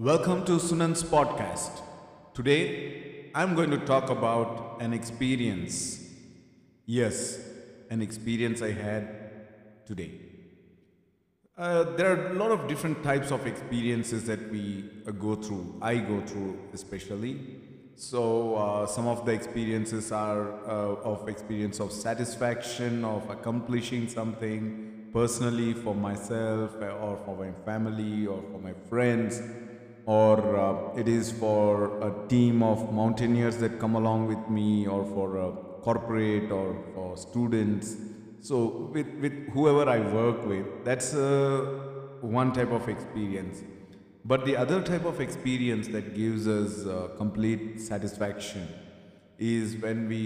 Welcome to Sunan's podcast. Today, I'm going to talk about an experience. Yes, an experience I had today. Uh, there are a lot of different types of experiences that we uh, go through, I go through especially. So, uh, some of the experiences are uh, of experience of satisfaction, of accomplishing something personally for myself, uh, or for my family, or for my friends or uh, it is for a team of mountaineers that come along with me or for a corporate or for students. So with, with whoever i work with that's uh, one type of experience. But the other type of experience that gives us uh, complete satisfaction is when we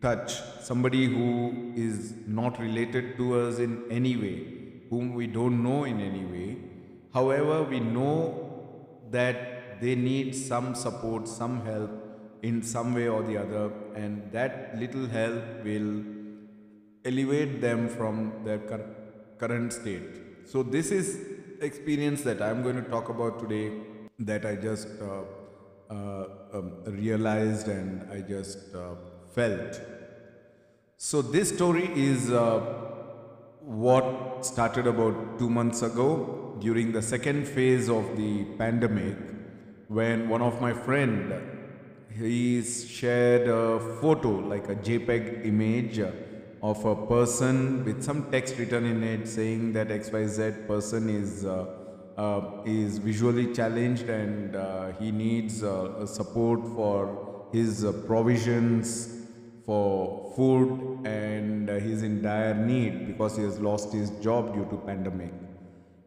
touch somebody who is not related to us in any way whom we don't know in any way. However we know that they need some support, some help in some way or the other, and that little help will elevate them from their cur- current state. So, this is experience that I'm going to talk about today that I just uh, uh, um, realized and I just uh, felt. So, this story is uh, what started about two months ago during the second phase of the pandemic when one of my friend he shared a photo like a jpeg image of a person with some text written in it saying that xyz person is uh, uh, is visually challenged and uh, he needs uh, support for his uh, provisions for food and he's in dire need because he has lost his job due to pandemic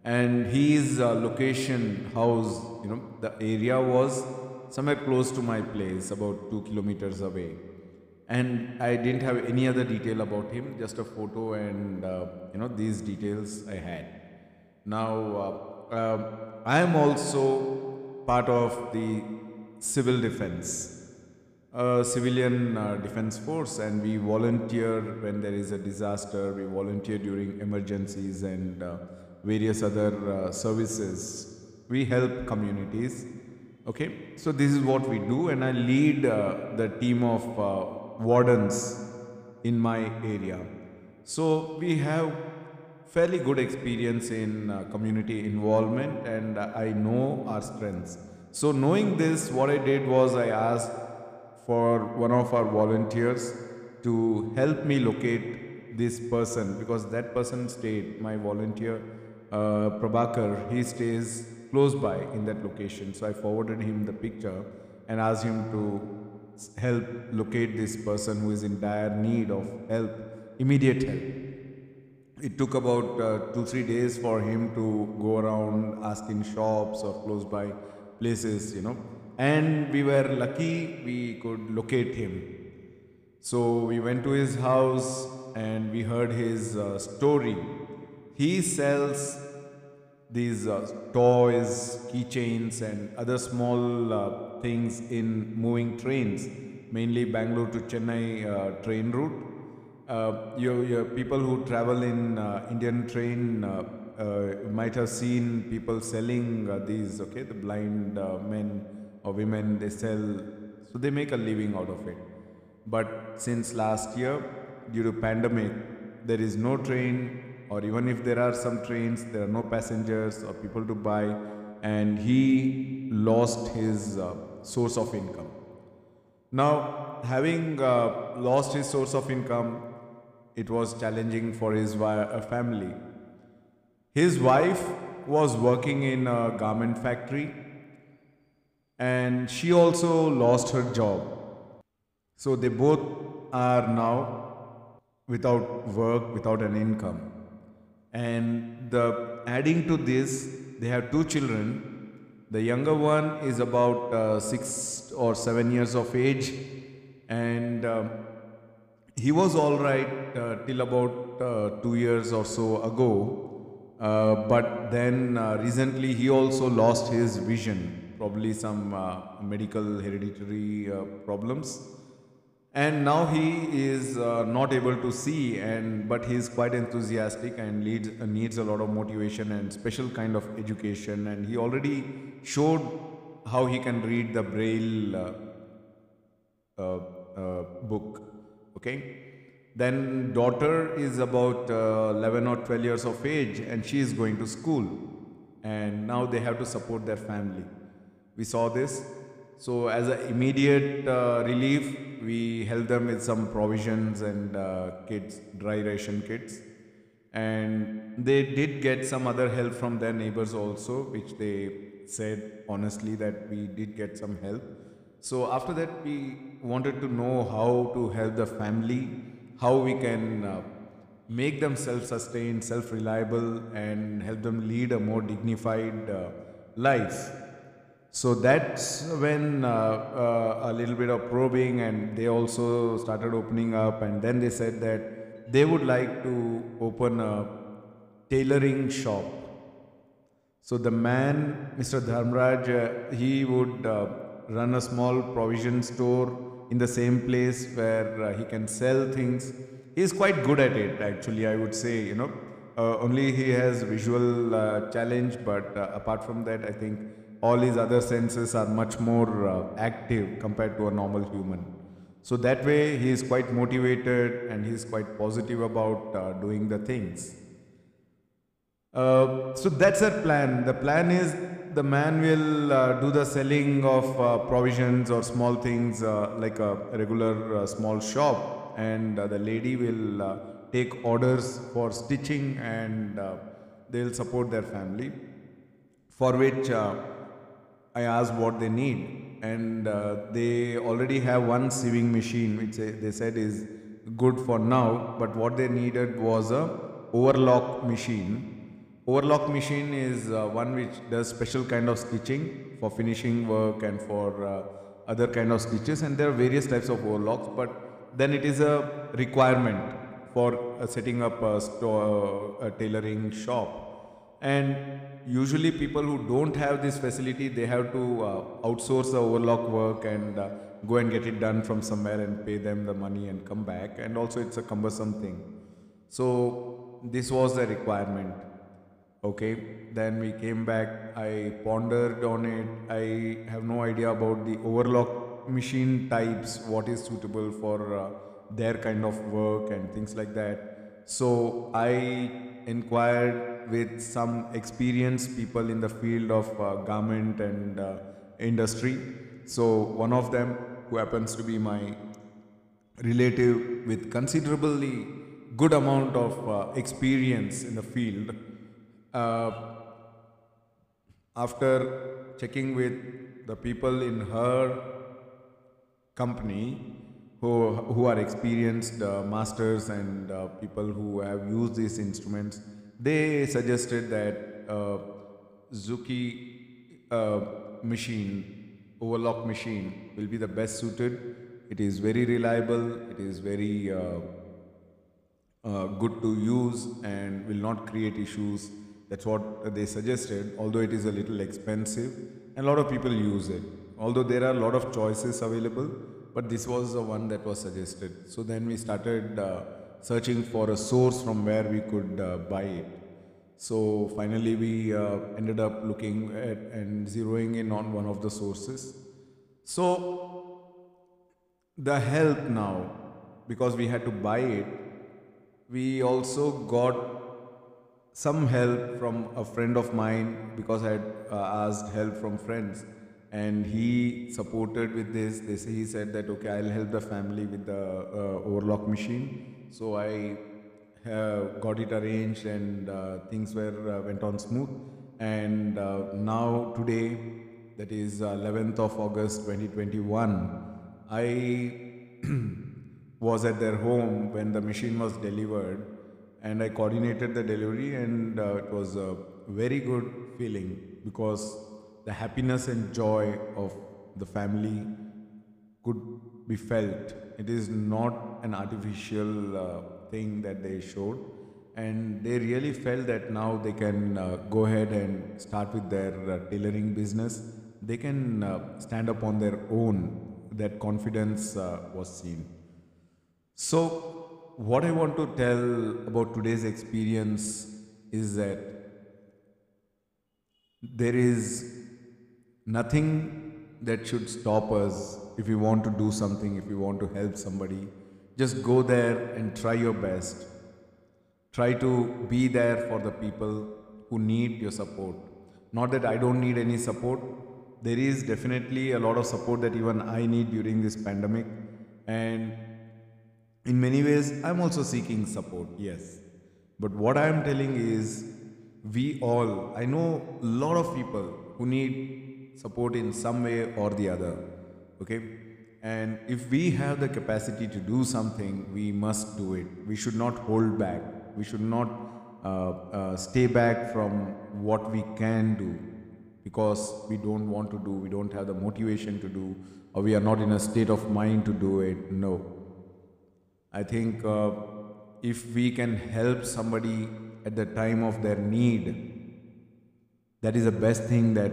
and his uh, location house you know the area was somewhere close to my place about 2 kilometers away. And i didn't have any other detail about him just a photo and uh, you know these details i had. Now uh, um, i am also part of the civil defense civilian uh, defense force. And we volunteer when there is a disaster we volunteer during emergencies and uh, various other uh, services. We help communities. Okay, so this is what we do, and I lead uh, the team of uh, wardens in my area. So we have fairly good experience in uh, community involvement, and I know our strengths. So knowing this, what I did was I asked for one of our volunteers to help me locate this person because that person stayed my volunteer uh, Prabhakar, he stays close by in that location. So I forwarded him the picture and asked him to help locate this person who is in dire need of help, immediate help. It took about uh, two, three days for him to go around asking shops or close by places, you know. And we were lucky we could locate him. So we went to his house and we heard his uh, story he sells these uh, toys, keychains, and other small uh, things in moving trains, mainly Bangalore to Chennai uh, train route. Uh, your people who travel in uh, Indian train uh, might have seen people selling these. Okay, the blind men or women they sell, so they make a living out of it. But since last year, due to pandemic, there is no train or even if there are some trains, there are no passengers or people to buy, and he lost his uh, source of income. Now, having uh, lost his source of income, it was challenging for his uh, family. His wife was working in a garment factory and she also lost her job. So they both are now without work, without an income. And the adding to this, they have two children. The younger one is about uh, six or seven years of age, and uh, he was all right uh, till about uh, two years or so ago. Uh, but then uh, recently he also lost his vision, probably some medical hereditary problems and now he is uh, not able to see and but he is quite enthusiastic and leads, uh, needs a lot of motivation and special kind of education. And he already showed how he can read the braille uh, uh, uh, book. Okay? Then daughter is about uh, 11 or 12 years of age and she is going to school. And now they have to support their family. We saw this. So as an immediate relief we helped them with some provisions and uh, kits dry ration kits. And they did get some other help from their neighbors also which they said honestly that we did get some help. So after that we wanted to know how to help the family how we can uh, make them self-sustained self-reliable and help them lead a more dignified uh, life so that's when uh, uh, a little bit of probing and they also started opening up and then they said that they would like to open a tailoring shop. So the man, Mr. Dharmraj, uh, he would uh, run a small provision store in the same place where uh, he can sell things. He is quite good at it, actually. I would say, you know, uh, only he has visual challenge, but apart from that, I think all his other senses are much more active compared to a normal human. So that way he is quite motivated and he is quite positive about uh, doing the things. Uh, so that's our plan. The plan is the man will uh, do the selling of uh, provisions or small things uh, like a regular uh, small shop and the lady will take orders for stitching and they'll support their family for which I asked what they need and uh, they already have one sewing machine which they said is good for now but what they needed was a overlock machine. Overlock machine is uh, one which does special kind of stitching for finishing work and for uh, other kind of stitches and there are various types of overlocks but then it is a requirement for uh, setting up a, store, a tailoring shop and usually people who don't have this facility they have to uh, outsource the overlock work and uh, go and get it done from somewhere and pay them the money and come back. And also it's a cumbersome thing. So this was the requirement. Okay then we came back. I pondered on it. I have no idea about the overlock machine types what is suitable for uh, their kind of work and things like that so i inquired with some experienced people in the field of uh, garment and uh, industry. So one of them, who happens to be my relative with considerably good amount of uh, experience in the field, uh, after checking with the people in her company who, who are experienced uh, masters and uh, people who have used these instruments, they suggested that uh, Juki uh, machine, overlock machine, will be the best suited. It is very reliable, it is very uh, uh, good to use and will not create issues. That's what they suggested, although it is a little expensive and a lot of people use it. Although there are a lot of choices available, but this was the one that was suggested. So then we started uh, searching for a source from where we could uh, buy it. So finally, we uh, ended up looking at and zeroing in on one of the sources. So the help now, because we had to buy it, we also got some help from a friend of mine because I had uh, asked help from friends and he supported with this. He said that okay, I'll help the family with the uh, overlock machine so I got it arranged and uh, things were uh, went on smooth. And uh, now today, that is 11th of August 2021, I was at their home when the machine was delivered and I coordinated the delivery and uh, it was a very good feeling because the happiness and joy of the family could be felt. It is not an artificial uh, thing that they showed. And they really felt that now they can uh, go ahead and start with their uh, tailoring business. They can uh, stand up on their own. That confidence uh, was seen. So, what I want to tell about today's experience is that there is nothing that should stop us if we want to do something, if we want to help somebody. Just go there and try your best. Try to be there for the people who need your support. Not that I don't need any support. There is definitely a lot of support that even I need during this pandemic. And in many ways, I'm also seeking support, yes. But what I'm telling is, we all, I know a lot of people who need support in some way or the other, okay? And if we have the capacity to do something, we must do it. We should not hold back. We should not uh, uh, stay back from what we can do because we don't want to do, we don't have the motivation to do, or we are not in a state of mind to do it. No. I think uh, if we can help somebody at the time of their need, that is the best thing that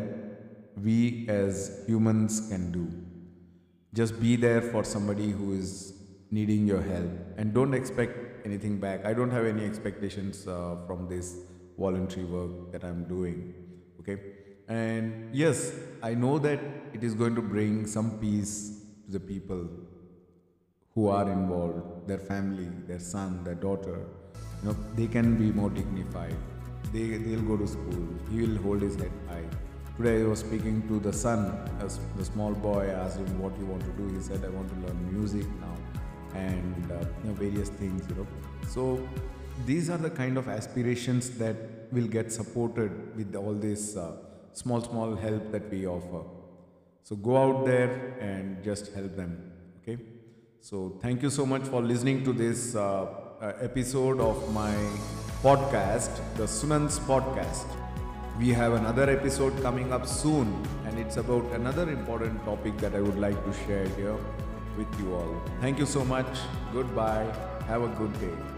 we as humans can do. Just be there for somebody who is needing your help and don't expect anything back. I don't have any expectations uh, from this voluntary work that I'm doing. Okay. And yes, I know that it is going to bring some peace to the people who are involved, their family, their son, their daughter. You know, they can be more dignified. They, they'll go to school. He will hold his head high. Today I was speaking to the son, as the small boy. Asked him what you want to do. He said, I want to learn music now and uh, you know, various things, you know. So these are the kind of aspirations that will get supported with all this uh, small, small help that we offer. So go out there and just help them. Okay. So thank you so much for listening to this uh, uh, episode of my podcast, the Sunan's podcast. We have another episode coming up soon, and it's about another important topic that I would like to share here with you all. Thank you so much. Goodbye. Have a good day.